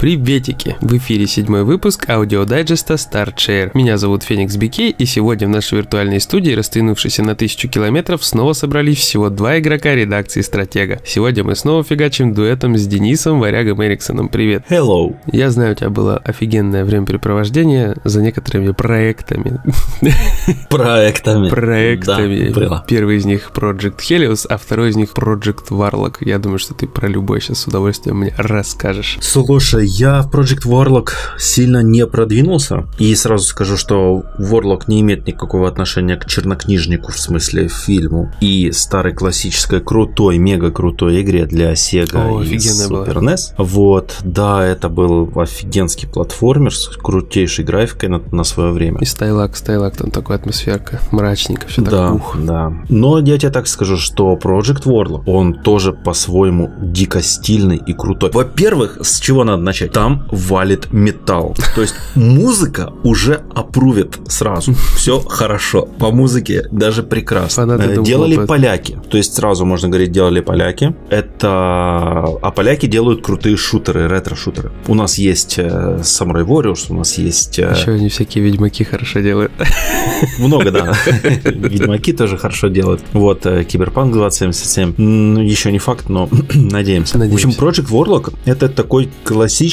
Приветики! В эфире седьмой выпуск аудиодайджеста StartShare. Меня зовут Феникс Бике, и сегодня в нашей виртуальной студии, растянувшейся на тысячу километров, снова собрались всего два игрока редакции Стратега. Сегодня мы снова фигачим дуэтом с Денисом Варягом Эриксоном. Привет! Hello! Я знаю, у тебя было офигенное времяпрепровождение за некоторыми проектами. Проектами. Проектами. Да, было. Первый из них Project Helios, а второй из них Project Warlock. Я думаю, что ты про любой сейчас с удовольствием мне расскажешь. Слушай, я в Project Warlock сильно не продвинулся. И сразу скажу, что Warlock не имеет никакого отношения к чернокнижнику, в смысле фильму. И старой классической крутой, мега крутой игре для Sega О, и офигенная была. Super NES. Вот, да, это был офигенский платформер с крутейшей графикой на, на свое время. И Стайлак, Стайлак, там такая атмосферка, мрачненько, все так Да, ух. да. Но я тебе так скажу, что Project Warlock, он тоже по-своему дико стильный и крутой. Во-первых, с чего надо начать? Там валит металл. То есть музыка уже опрувит сразу. Все хорошо. По музыке даже прекрасно. Делали поляки. То есть сразу можно говорить, делали поляки. Это... А поляки делают крутые шутеры, ретро-шутеры. У нас есть э, Samurai Warriors, у нас есть... э, Еще они всякие ведьмаки хорошо делают. много, да. Ведьмаки тоже хорошо делают. Вот, э, Киберпанк 2077. М, Еще не факт, но надеемся. В общем, Надеемся. Project Warlock это такой классический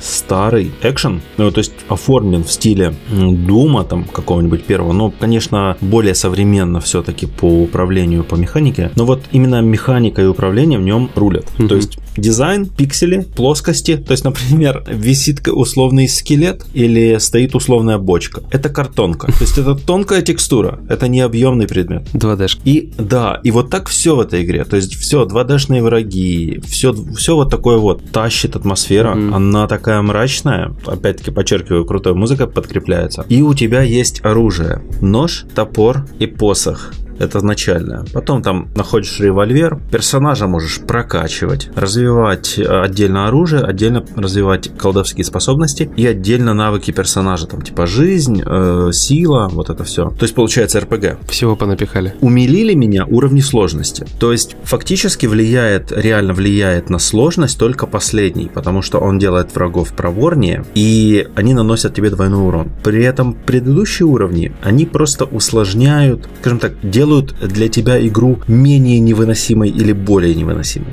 старый экшен, ну, то есть оформлен в стиле Дума там какого-нибудь первого, но, конечно, более современно все-таки по управлению, по механике. Но вот именно механика и управление в нем рулят. Мгм. То есть дизайн, пиксели, плоскости. То есть, например, висит условный скелет или стоит условная бочка. Это картонка. То есть это тонкая текстура. Это не объемный предмет. 2D. И да, и вот так все в этой игре. То есть все, 2D-шные враги, все, все вот такое вот тащит атмосфера. Мгм. Она такая мрачная. Опять-таки, подчеркиваю, крутая музыка подкрепляется. И у тебя есть оружие. Нож, топор и посох. Это начальное. Потом там находишь револьвер, персонажа можешь прокачивать, развивать э, отдельно оружие, отдельно развивать колдовские способности и отдельно навыки персонажа, там типа жизнь, э, сила, вот это все. То есть получается РПГ Всего понапихали. умилили меня уровни сложности. То есть фактически влияет, реально влияет на сложность только последний, потому что он делает врагов проворнее, и они наносят тебе двойной урон. При этом предыдущие уровни, они просто усложняют, скажем так, делают для тебя игру менее невыносимой или более невыносимой.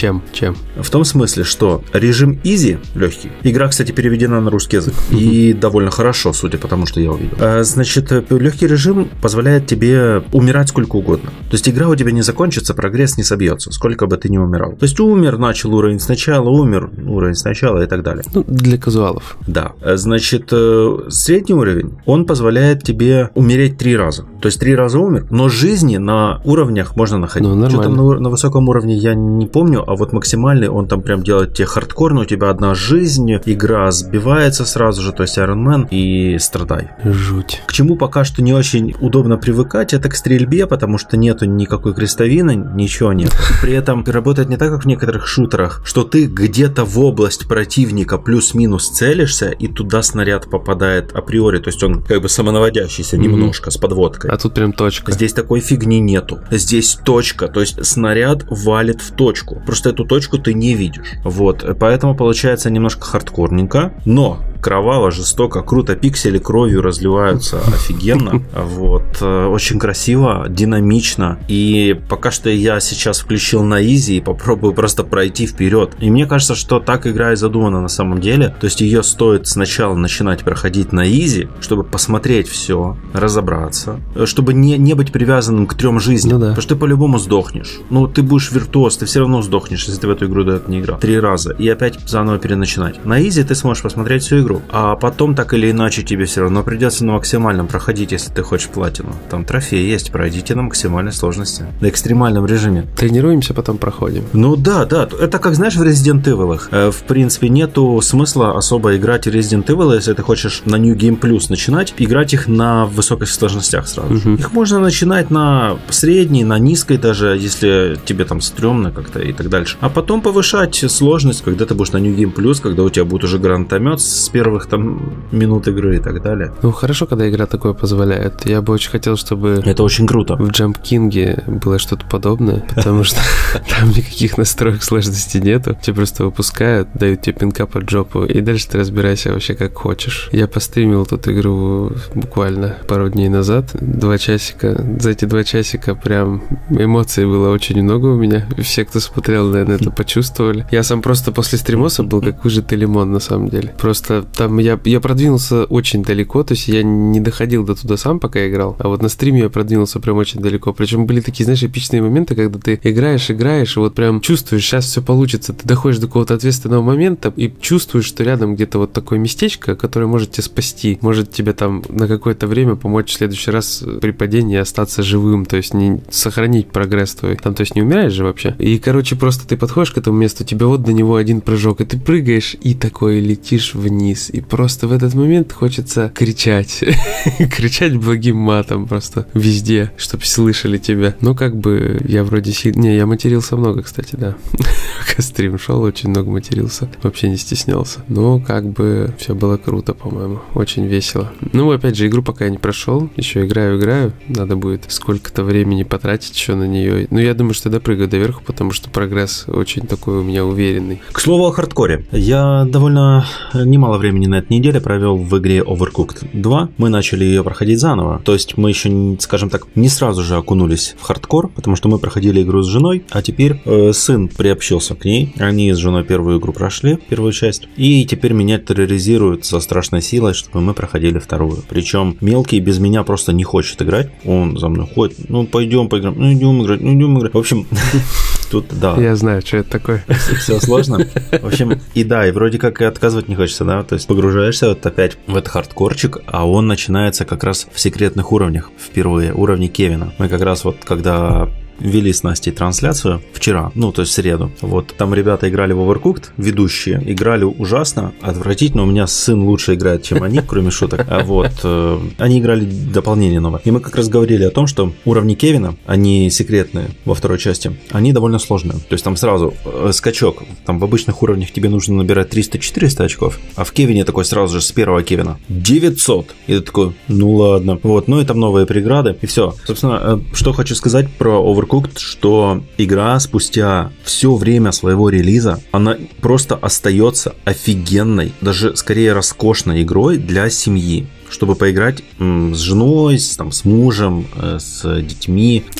Чем? Чем? В том смысле, что режим easy, легкий. Игра, кстати, переведена на русский язык. И довольно хорошо, судя по тому, что я увидел. А, Значит, легкий режим позволяет тебе умирать сколько угодно. То есть игра у тебя не закончится, прогресс не собьется, сколько бы ты ни умирал. То есть умер, начал уровень сначала, умер, уровень сначала и так далее. Ну, для казуалов. Да. Значит, э, средний уровень, он позволяет тебе умереть три раза. То есть три раза умер, но жизни на уровнях можно находить. Ну, нормально. Что там на, на высоком уровне я не помню, а вот максимальный он там прям делает тебе хардкорно, у тебя одна жизнь, игра сбивается сразу же, то есть Iron Man и страдай. Жуть. К чему пока что не очень удобно привыкать, это к стрельбе, потому что нету никакой крестовины, ничего нет. При этом работает не так, как в некоторых шутерах, что ты где-то в область противника плюс-минус целишься, и туда снаряд попадает априори, то есть он как бы самонаводящийся Мгм. немножко с подводкой. А тут прям точка. Здесь такой фигни нету. Здесь точка, то есть снаряд валит в точку. Просто эту точку ты не видишь. Вот, поэтому получается немножко хардкорненько, но кроваво, жестоко, круто, пиксели кровью разливаются офигенно. Вот, э, очень красиво, динамично. И пока что я сейчас включил на easy и попробую просто пройти вперед. И мне кажется, что так игра и задумана на самом деле. То есть ее стоит сначала начинать проходить на easy, чтобы посмотреть все, разобраться, чтобы не, не быть привязанным к трем жизням. Ну да. Потому что ты по-любому сдохнешь. Ну, ты будешь виртуоз, ты все равно сдохнешь, если ты в эту игру до этого не играл. Три раза. И опять заново переначинать. На easy ты сможешь посмотреть всю игру. А потом, так или иначе, тебе все равно придется на максимальном проходить, если ты хочешь платину. Там трофеи есть, пройдите на максимальной сложности. На экстремальном режиме. Тренируемся, потом проходим. Ну да, да, это как знаешь в Resident Evil. Э, В принципе, нету смысла особо играть в Resident Evil, если ты хочешь на New Game Plus начинать, играть их на высоких сложностях сразу. Мгм. Их можно начинать на средней, на низкой даже, если тебе там стрёмно как-то и так дальше. А потом повышать сложность, когда ты будешь на New Game Plus, когда у тебя будет уже гранатомет с первых там минут игры и так далее. Ну, хорошо, когда игра такое позволяет. Я бы очень хотел, чтобы... Это очень круто. В Jump King было что-то подобное, потому что там никаких настроек сложности нету. Тебя просто выпускают, дают тебе пинка под жопу, и дальше ты разбирайся вообще как хочешь. Я постримил тут игру буквально пару дней назад, два часика. За эти два часика прям эмоций было очень много у меня. Все, кто смотрел, наверное, это почувствовали. Я сам просто после стримоса был как выжатый лимон, на самом деле. Просто там я, я продвинулся очень далеко, то есть я не доходил до туда сам, пока играл, а вот на стриме я продвинулся прям очень далеко. Причем были такие, знаешь, эпичные моменты, когда ты играешь, играешь, и вот прям чувствуешь, сейчас все получится. Ты доходишь до какого-то ответственного момента и чувствуешь, что рядом где-то вот такое местечко, которое может тебя спасти, может тебе там на какое-то время помочь в следующий раз при падении остаться живым, то есть не сохранить прогресс твой. Там, то есть не умираешь же вообще. И, короче, просто ты подходишь к этому месту, тебе вот до него один прыжок, и ты прыгаешь, и такой летишь вниз. И просто в этот момент хочется кричать. кричать благим матом просто везде, чтобы слышали тебя. Но как бы я вроде сильно... Не, я матерился много, кстати, да. Пока стрим шел, очень много матерился. Вообще не стеснялся. Но как бы все было круто, по-моему. Очень весело. Ну, опять же, игру пока я не прошел. Еще играю, играю. Надо будет сколько-то времени потратить еще на нее. Ну, я думаю, что допрыгаю доверху, потому что прогресс очень такой у меня уверенный. К слову о хардкоре. Я довольно немало времени на этой неделе провел в игре Overcooked 2. Мы начали ее проходить заново. То есть мы еще, скажем так, не сразу же окунулись в хардкор, потому что мы проходили игру с женой, а теперь э, сын приобщился к ней. Они с женой первую игру прошли, первую часть, и теперь меня терроризируют со страшной силой, чтобы мы проходили вторую. Причем мелкий без меня просто не хочет играть. Он за мной ходит, ну пойдем поиграем, ну идем играть, ну идем играть. В общем, тут, да. Я знаю, что это такое. Все сложно. В общем, и да, и вроде как и отказывать не хочется, да, то есть погружаешься вот опять в этот хардкорчик, а он начинается как раз в секретных уровнях впервые, уровни Кевина. Мы как раз вот когда вели с Настей трансляцию вчера, ну, то есть в среду. Вот там ребята играли в Overcooked, ведущие, играли ужасно, отвратительно. У меня сын лучше играет, чем они, кроме шуток. А вот э, они играли дополнение новое. И мы как раз говорили о том, что уровни Кевина, они секретные во второй части, они довольно сложные. То есть там сразу э, скачок. Там в обычных уровнях тебе нужно набирать 300-400 очков, а в Кевине такой сразу же с первого Кевина 900. И ты такой, ну ладно. Вот, ну и там новые преграды, и все. Собственно, э, что хочу сказать про Overcooked Overcooked, что игра спустя все время своего релиза, она просто остается офигенной, даже скорее роскошной игрой для семьи чтобы поиграть с женой, с, там, с мужем, э, с детьми.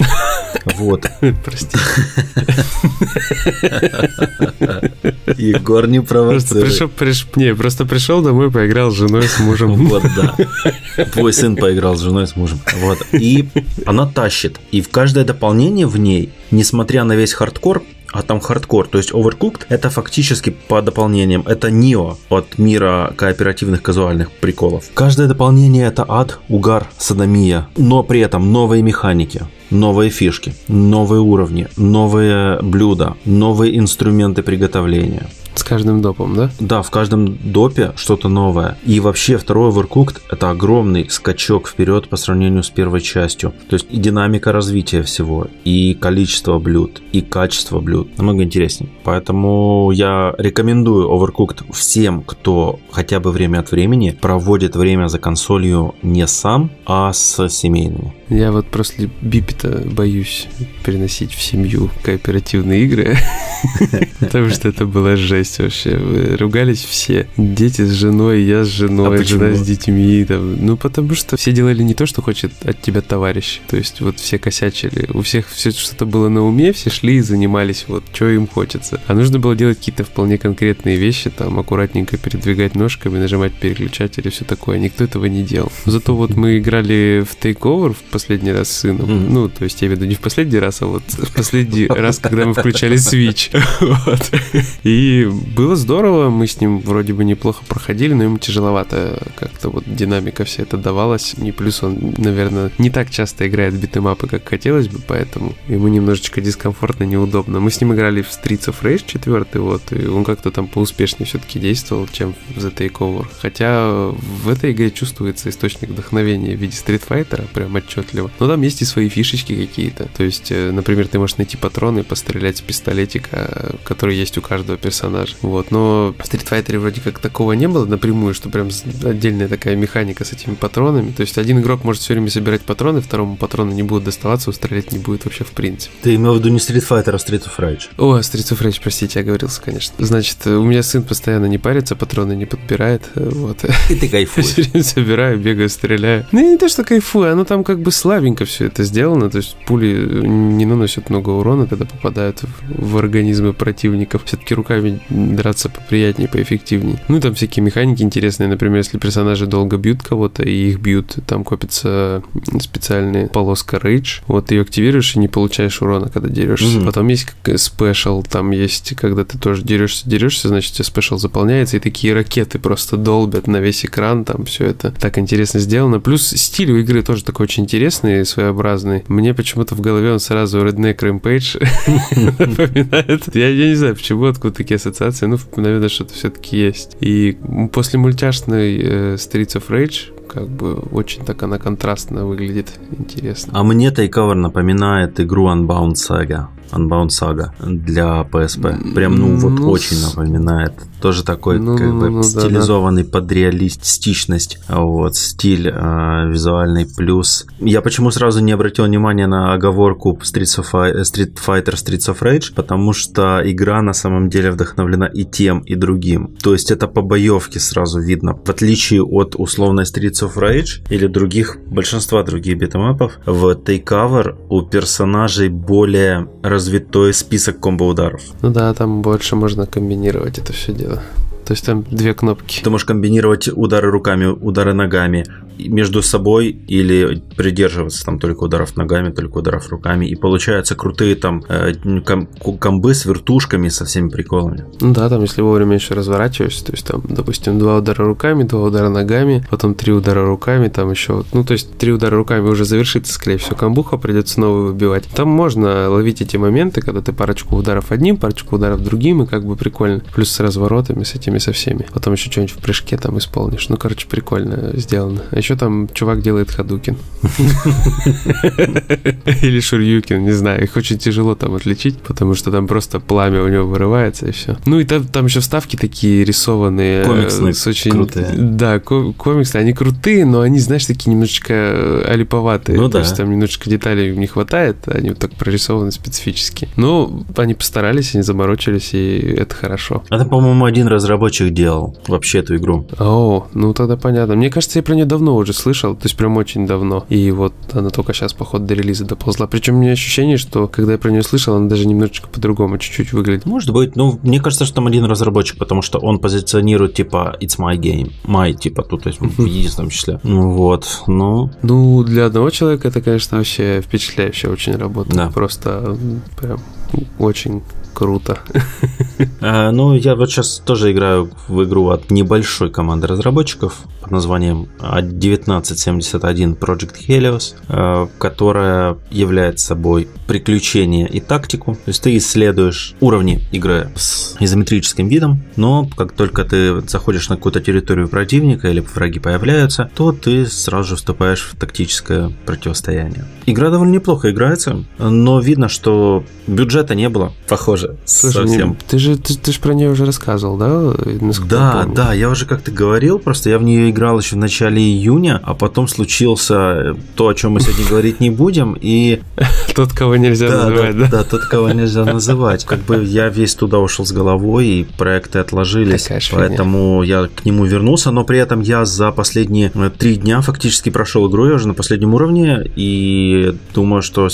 Вот. Прости. Егор не провоцирует. Просто не, просто пришел домой, поиграл с женой, с мужем. Вот, да. Твой сын поиграл с женой, с мужем. Вот. И она тащит. И в каждое дополнение в ней, несмотря на весь хардкор, а там хардкор. То есть Overcooked это фактически по дополнениям. Это Nioh от мира кооперативных казуальных приколов. Каждое дополнение это ад, угар, содомия. Но при этом новые механики новые фишки, новые уровни, новые блюда, новые инструменты приготовления. С каждым допом, да? Да, в каждом допе что-то новое. И вообще второй Overcooked это огромный скачок вперед по сравнению с первой частью. То есть и динамика развития всего, и количество блюд, и качество блюд намного интереснее. Поэтому я рекомендую Overcooked всем, кто хотя бы время от времени проводит время за консолью не сам, а с семейными. Я вот после Бипета боюсь переносить в семью кооперативные игры, потому что это была жесть вообще. ругались все. Дети с женой, я с женой, а жена с детьми. Ну, потому что все делали не то, что хочет от тебя товарищ. То есть вот все косячили. У всех все что-то было на уме, все шли и занимались вот, что им хочется. А нужно было делать какие-то вполне конкретные вещи, там, аккуратненько передвигать ножками, нажимать переключатель и все такое. Никто этого не делал. Зато вот мы играли в Takeover в последний раз с сыном. Mm-hmm. Ну, то есть я веду не в последний раз, а вот в последний раз, когда мы включали Switch. Вот. И было здорово, мы с ним вроде бы неплохо проходили, но ему тяжеловато как-то вот динамика вся это давалась. И плюс он, наверное, не так часто играет в битэмапы, как хотелось бы, поэтому ему немножечко дискомфортно, неудобно. Мы с ним играли в Streets of Rage 4, вот, и он как-то там поуспешнее все-таки действовал, чем в The Takeover. Хотя в этой игре чувствуется источник вдохновения в виде Street Fighter, прям отчетливо. Но там есть и свои фишечки какие-то. То есть, э, например, ты можешь найти патроны, пострелять с пистолетика, который есть у каждого персонажа. Вот. Но в Street Fighter вроде как такого не было напрямую, что прям отдельная такая механика с этими патронами. То есть один игрок может все время собирать патроны, второму патроны не будут доставаться, устрелять не будет вообще в принципе. Ты имел в виду не Street Fighter, а Street of Rage? О, Street of Rage, простите, я говорился, конечно. Значит, у меня сын постоянно не парится, патроны не подбирает. Вот. И ты кайфуешь. Собираю, бегаю, стреляю. Ну, не то, что кайфую, оно там как бы слабенько все это сделано. То есть пули не наносят много урона, когда попадают в организмы противников. Все-таки руками драться поприятнее, поэффективнее. Ну, и там всякие механики интересные. Например, если персонажи долго бьют кого-то, и их бьют, там копится специальная полоска Rage. Вот ее активируешь и не получаешь урона, когда дерешься. Mm-hmm. Потом есть special, там есть, когда ты тоже дерешься, дерешься, значит, тебе special заполняется, и такие ракеты просто долбят на весь экран, там все это так интересно сделано. Плюс стиль у игры тоже такой очень интересный, своеобразный. Мне почему-то в голове он сразу Redneck Rampage напоминает. Я, я не знаю, почему, откуда такие ассоциации, ну, наверное, что-то все-таки есть. И после мультяшной э, Streets of Rage как бы очень так она контрастно выглядит, интересно. А мне Тайкавер напоминает игру Unbound Saga. Unbound Saga для PSP. Прям, ну, вот ну, очень напоминает. Тоже такой, ну, как бы, ну, стилизованный да, да. под реалистичность, вот, стиль э, визуальный плюс. Я почему сразу не обратил внимания на оговорку Street, of, Street Fighter Streets of Rage, потому что игра на самом деле вдохновлена и тем, и другим. То есть это по боевке сразу видно. В отличие от условной Streets of Rage или других, большинства других битэмапов, в Takeover у персонажей более развитой список комбо-ударов. Ну да, там больше можно комбинировать это все дело. То есть там две кнопки. Ты можешь комбинировать удары руками, удары ногами между собой или придерживаться там только ударов ногами, только ударов руками. И получаются крутые там э, ком- комбы с вертушками, со всеми приколами. Ну да, там если вовремя еще разворачиваешься, то есть там, допустим, два удара руками, два удара ногами, потом три удара руками, там еще, ну то есть три удара руками уже завершится, скорее всего, камбуха, придется новую выбивать. Там можно ловить эти моменты, когда ты парочку ударов одним, парочку ударов другим, и как бы прикольно. Плюс с разворотами, с этими со всеми. Потом еще что-нибудь в прыжке там исполнишь. Ну, короче, прикольно сделано. А еще там чувак делает Хадукин. Или Шурюкин, не знаю. Их очень тяжело там отличить, потому что там просто пламя у него вырывается и все. Ну и там, там еще вставки такие рисованные. Комиксные, с очень... крутые. Да, комиксные. Они крутые, но они, знаешь, такие немножечко э, алиповатые. Ну, То да. есть там немножечко деталей не хватает, они вот так прорисованы специфически. Но они постарались, они заморочились, и это хорошо. Это, по-моему, один разработчик делал вообще эту игру. О, ну тогда понятно. Мне кажется, я про нее давно уже слышал, то есть прям очень давно. И вот она только сейчас, походу, до релиза доползла. Причем у меня ощущение, что когда я про нее слышал, она даже немножечко по-другому чуть-чуть выглядит. Может быть, ну, мне кажется, что там один разработчик, потому что он позиционирует типа it's my game. My, типа, тут, то есть в единственном числе. Ну вот, ну... Ну, для одного человека это, конечно, вообще впечатляющая очень работа. Да. Просто прям очень круто. А, ну, я вот сейчас тоже играю в игру от небольшой команды разработчиков под названием 1971 Project Helios, а, которая является собой приключение и тактику. То есть ты исследуешь уровни игры с изометрическим видом, но как только ты заходишь на какую-то территорию противника или враги появляются, то ты сразу же вступаешь в тактическое противостояние. Игра довольно неплохо играется, но видно, что бюджета не было, похоже, Слушай, совсем. Не, ты же ты, ты же про нее уже рассказывал, да? Да, да, я уже как-то говорил, просто я в нее играл еще в начале июня, а потом случился то, о чем мы сегодня говорить не будем, и... Тот, кого нельзя называть, да? Да, тот, кого нельзя называть. Как бы я весь туда ушел с головой, и проекты отложились, поэтому я к нему вернулся, но при этом я за последние э, три дня фактически прошел игру, я уже на последнем уровне, и думаю, что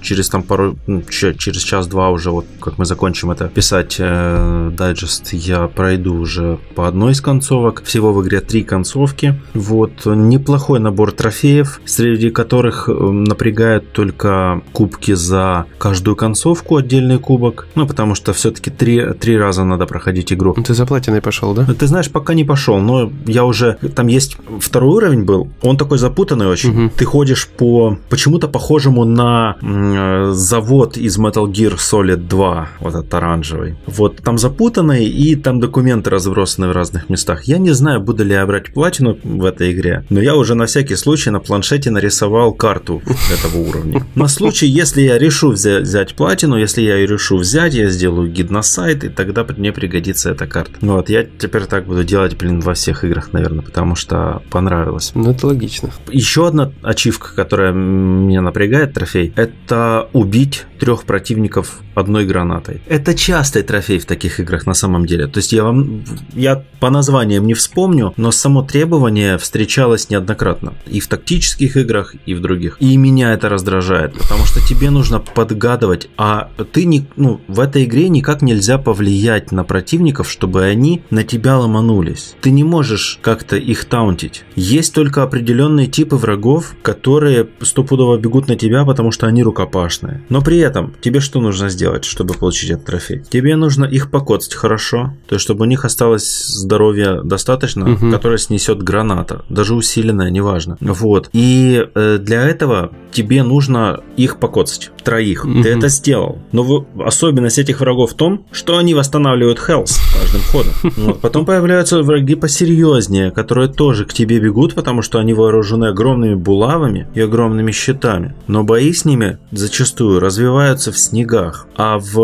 через там пару, ну, через час-два уже, вот как мы закончим это писать э, дайджест, я пройду уже по одной из концовок. Всего в игре три концовки. Вот, неплохой набор трофеев, среди которых э, напрягают только кубки за каждую концовку, отдельный кубок. Ну, потому что все-таки три, три раза надо проходить игру. Ты за платиной пошел, да? Ты знаешь, пока не пошел, но я уже... Там есть второй уровень был, он такой запутанный очень. Угу. Ты ходишь по почему-то похожему на э, завод из Metal Gear Solid 2, вот этот оранжевый. Вот, там запутанный, и там документы разбросаны в разных местах. Я не знаю, буду ли я брать платину в этой игре, но я уже на всякий случай на планшете нарисовал карту этого уровня. На случай, если я решу взять, взять платину, если я ее решу взять, я сделаю гид на сайт, и тогда мне пригодится эта карта. Ну вот, я теперь так буду делать, блин, во всех играх, наверное, потому что понравилось. Ну, это логично. Еще одна ачивка, которая меня напрягает, трофей, это убить трех противников одной гранатой. Это частый трофей в таких играх на самом деле. То есть я вам, я по названиям не вспомню, но само требование встречалось неоднократно. И в тактических играх, и в других. И меня это раздражает, потому что тебе нужно подгадывать, а ты не, ну, в этой игре никак нельзя повлиять на противников, чтобы они на тебя ломанулись. Ты не можешь как-то их таунтить. Есть только определенные типы врагов, которые стопудово бегут на тебя, потому что они рукопашные. Но при этом тебе что нужно сделать, чтобы получить этот трофей? Тебе нужно их покоцать хорошо, то есть чтобы у них осталось здоровья достаточно, угу. которое снесет граната, даже усиленная, неважно. Вот. И э, для этого тебе нужно их покоцать, троих. Угу. Ты это сделал. Но в, особенность этих врагов в том, что они восстанавливают health каждым ходом. Вот. Потом появляются враги посерьезнее, которые тоже к тебе бегут, потому что они вооружены огромными булавами и огромными щитами. Но бои с ними зачастую развиваются в снегах. А в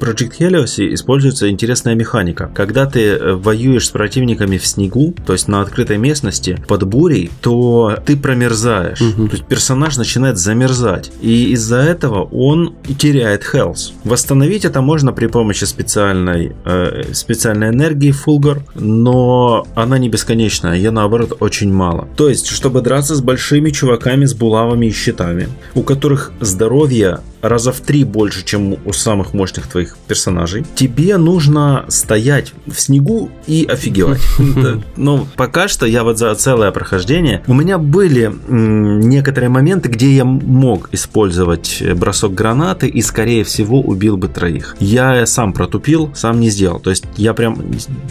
Project Helios используется интересная механика. Когда ты э, воюешь с противниками в снегу, то есть на открытой местности, под бурей, то ты промерзаешь. Угу. То есть персонаж начинает замерзать. И из-за этого он теряет health. Восстановить это можно при помощи специальной, э, специальной энергии Fulgor, но она не бесконечная, ее наоборот очень мало. То есть, чтобы драться с большими чуваками с булавами и щитами, у которых здоровье раза в три больше, чем у самых мощных твоих персонажей. Тебе нужно стоять в снегу и офигевать. Ну, пока что я вот за целое прохождение. У меня были некоторые моменты, где я мог использовать бросок гранаты и, скорее всего, убил бы троих. Я сам протупил, сам не сделал. То есть я прям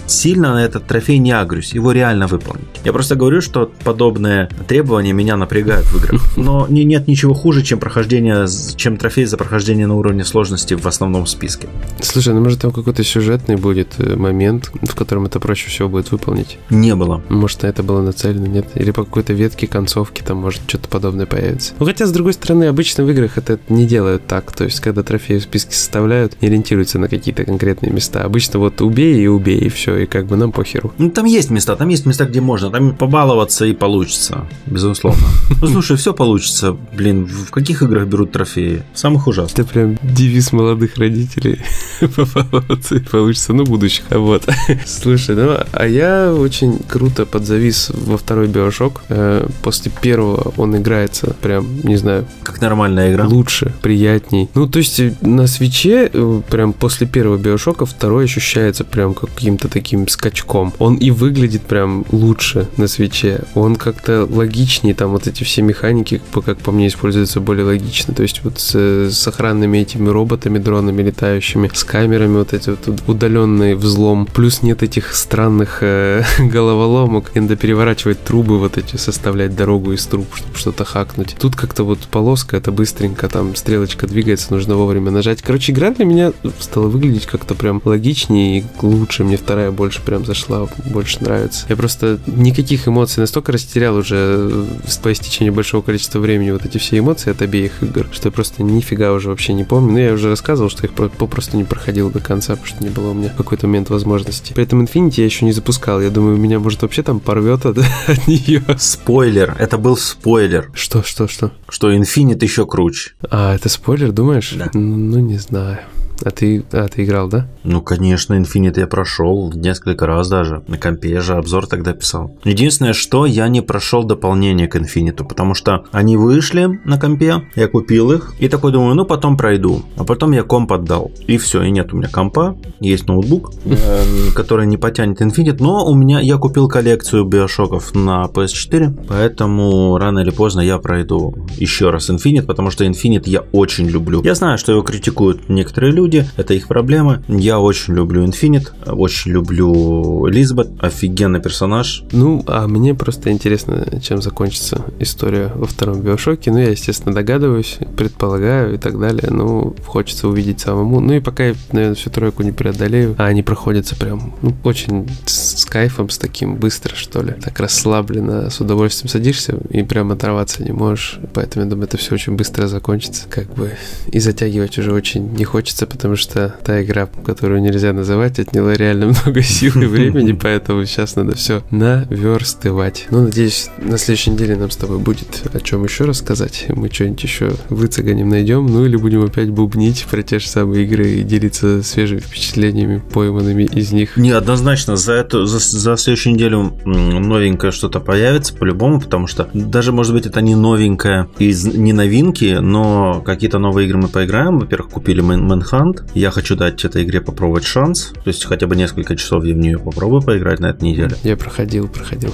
сильно на этот трофей не агрюсь. Его реально выполнить. Я просто говорю, что подобные требования меня напрягают в играх. Но нет ничего хуже, чем прохождение, чем трофей трофей за прохождение на уровне сложности в основном списке. Слушай, ну может там какой-то сюжетный будет э, момент, в котором это проще всего будет выполнить? Не было. Может, на это было нацелено, нет? Или по какой-то ветке, концовке там может что-то подобное появится. Ну хотя, с другой стороны, обычно в играх это не делают так. То есть, когда трофеи в списке составляют, не ориентируются на какие-то конкретные места. Обычно вот убей и убей, и все, и как бы нам похеру. Ну там есть места, там есть места, где можно. Там побаловаться и получится, безусловно. Ну слушай, все получится. Блин, в каких играх берут трофеи? Сам самых ужасных. Это прям девиз молодых родителей. Получится, ну, будущих. Вот. Слушай, ну, а я очень круто подзавис во второй Биошок. Э, после первого он играется прям, не знаю... Как нормальная игра. Лучше, приятней. Ну, то есть э, на свече э, прям после первого Биошока второй ощущается прям каким-то таким скачком. Он и выглядит прям лучше на свече. Он как-то логичнее, там вот эти все механики, как по мне, используются более логично. То есть вот с с охранными этими роботами, дронами летающими, с камерами вот эти вот удаленный взлом. Плюс нет этих странных э, головоломок, надо переворачивать трубы вот эти, составлять дорогу из труб, чтобы что-то хакнуть. Тут как-то вот полоска, это быстренько, там стрелочка двигается, нужно вовремя нажать. Короче, игра для меня стала выглядеть как-то прям логичнее и лучше. Мне вторая больше прям зашла, больше нравится. Я просто никаких эмоций настолько растерял уже э, по истечению большого количества времени вот эти все эмоции от обеих игр, что я просто нифига нифига уже вообще не помню. Но я уже рассказывал, что их попросту не проходил до конца, потому что не было у меня в какой-то момент возможности. При этом Infinity я еще не запускал. Я думаю, меня может вообще там порвет от, от нее. Спойлер. Это был спойлер. Что, что, что? Что Infinite еще круче. А, это спойлер, думаешь? Да. Ну, ну не знаю. А ты, а ты играл, да? Ну, конечно, Infinite я прошел несколько раз даже. На компе я же обзор тогда писал. Единственное, что я не прошел дополнение к Infinite, потому что они вышли на компе, я купил их, и такой думаю, ну потом пройду. А потом я комп отдал. И все, и нет у меня компа, есть ноутбук, эм, который не потянет Infinite, но у меня, я купил коллекцию биошоков на PS4, поэтому рано или поздно я пройду еще раз Infinite, потому что Infinite я очень люблю. Я знаю, что его критикуют некоторые люди, люди, это их проблемы. Я очень люблю Infinite, очень люблю Лизбет, офигенный персонаж. Ну, а мне просто интересно, чем закончится история во втором Биошоке. Ну, я, естественно, догадываюсь, предполагаю и так далее. Ну, хочется увидеть самому. Ну и пока я, наверное, всю тройку не преодолею, а они проходятся прям ну, очень с кайфом, с таким быстро, что ли. Так расслабленно, с удовольствием садишься и прям оторваться не можешь. Поэтому, я думаю, это все очень быстро закончится. Как бы и затягивать уже очень не хочется, потому что та игра, которую нельзя называть, отняла реально много сил и времени, поэтому сейчас надо все наверстывать. Ну, надеюсь, на следующей неделе нам с тобой будет о чем еще рассказать. Мы что-нибудь еще выцеганим, найдем, ну или будем опять бубнить про те же самые игры и делиться свежими впечатлениями, пойманными из них. Не, однозначно, за, эту, за, за следующую неделю новенькое что-то появится по-любому, потому что даже, может быть, это не новенькое из не новинки, но какие-то новые игры мы поиграем. Во-первых, купили Manhunt. Я хочу дать этой игре попробовать шанс. То есть хотя бы несколько часов я в нее попробую поиграть на этой неделе. Я проходил, проходил.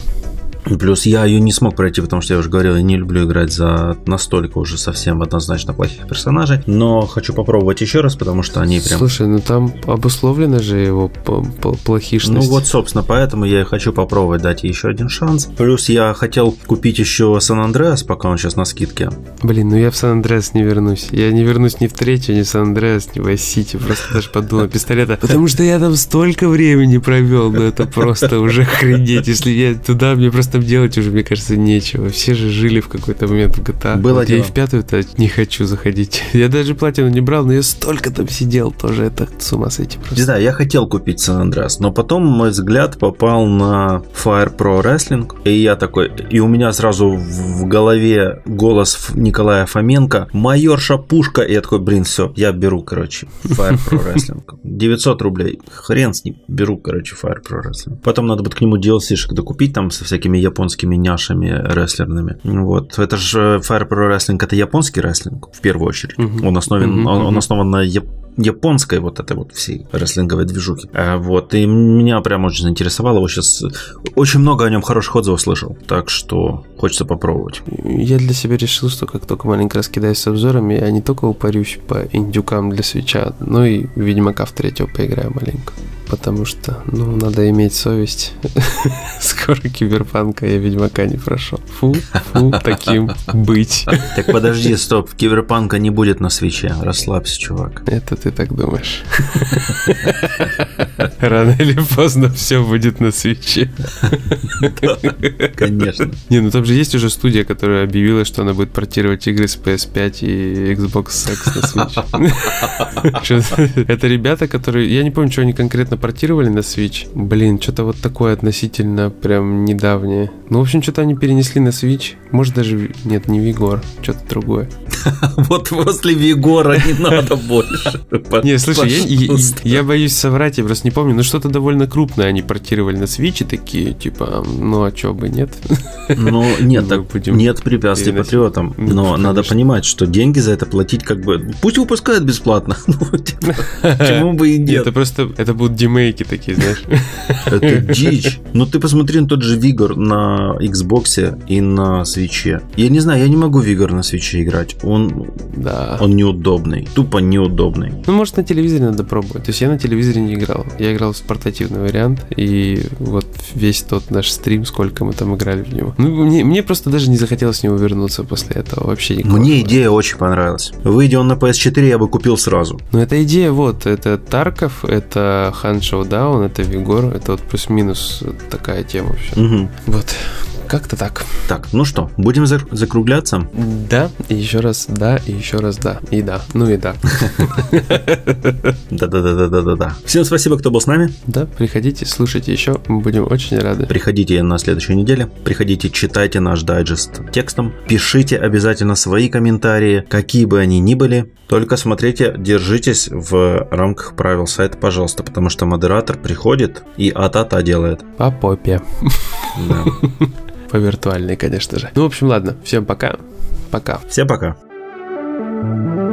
Плюс я ее не смог пройти, потому что я уже говорил, я не люблю играть за настолько уже совсем однозначно плохих персонажей. Но хочу попробовать еще раз, потому что они прям... Слушай, ну там обусловлено же его плохишность. Ну вот, собственно, поэтому я и хочу попробовать дать еще один шанс. Плюс я хотел купить еще Сан-Андреас, пока он сейчас на скидке. Блин, ну я в Сан-Андреас не вернусь. Я не вернусь ни в третью, ни в Сан-Андреас, ни в Vice Просто даже подумал пистолета. Потому что я там столько времени провел, ну это просто уже охренеть. Если я туда, мне просто там делать уже, мне кажется, нечего. Все же жили в какой-то момент в GTA. Было вот дело. Я и в пятую-то не хочу заходить. Я даже платину не брал, но я столько там сидел тоже. Это с ума сойти просто. Не знаю, я хотел купить Сан Андреас, но потом мой взгляд попал на Fire Pro Wrestling. И я такой, и у меня сразу в голове голос Николая Фоменко, майор Шапушка. И я такой, блин, все, я беру, короче, Fire Pro Wrestling. 900 рублей. Хрен с ним. Беру, короче, Fire Pro Wrestling. Потом надо будет к нему DLC-шек докупить там со всякими японскими няшами рестлерными. Вот. Это же Fire Pro Wrestling, это японский рестлинг, в первую очередь. Угу. Он, основан, угу, он, он основан на яп японской вот этой вот всей рестлинговой движухи. А, вот, и меня прям очень заинтересовало. Вот сейчас очень много о нем хороших отзывов слышал, так что хочется попробовать. Я для себя решил, что как только маленько раскидаюсь с обзорами, я не только упарюсь по индюкам для свеча, но и Ведьмака в третьего поиграю маленько потому что, ну, надо иметь совесть. Скоро киберпанка я Ведьмака не прошел. Фу, фу, таким быть. Так подожди, стоп, киберпанка не будет на свече. Расслабься, чувак. Это ты так думаешь. Рано или поздно все будет на свече. Конечно. Не, ну там же есть уже студия, которая объявила, что она будет портировать игры с PS5 и Xbox X на Switch. Это ребята, которые... Я не помню, что они конкретно портировали на Switch. Блин, что-то вот такое относительно прям недавнее. Ну, в общем, что-то они перенесли на Switch. Может, даже... Нет, не Вигор, что-то другое. Вот после Вигора не надо больше. Не, слушай, я боюсь соврать, я просто не помню. Но что-то довольно крупное они портировали на Switch такие, типа, ну, а чё бы, нет? Ну, нет, нет препятствий патриотам. Но надо понимать, что деньги за это платить как бы... Пусть выпускают бесплатно. Ну, типа, почему бы и нет? Это просто... Это будут демейки такие, знаешь. Это дичь. Ну ты посмотри на тот же Вигор на Xbox и на свече. Я не знаю, я не могу Вигор на свече играть. Он, да. он неудобный. Тупо неудобный. Ну, может, на телевизоре надо пробовать. То есть я на телевизоре не играл. Я играл в портативный вариант. И вот весь тот наш стрим, сколько мы там играли в него. Ну, мне, мне просто даже не захотелось с него вернуться после этого. Вообще никакого. Мне идея очень понравилась. Выйдя он на PS4, я бы купил сразу. Ну, эта идея вот. Это Тарков, это Хан Шоудаун, это Вигор, это вот плюс-минус такая тема вообще. Угу. Вот. Как-то так. Так, ну что, будем закругляться? Да, и еще раз да, и еще раз да, и да, ну и да. Да-да-да-да-да-да. Всем спасибо, кто был с нами. Да, приходите, слушайте еще, мы будем очень рады. Приходите на следующей неделе, приходите, читайте наш дайджест текстом, пишите обязательно свои комментарии, какие бы они ни были, только смотрите, держитесь в рамках правил сайта, пожалуйста, потому что модератор приходит и а-та-та делает. По попе. Да. По виртуальной, конечно же. Ну, в общем, ладно. Всем пока. Пока. Всем пока. thank you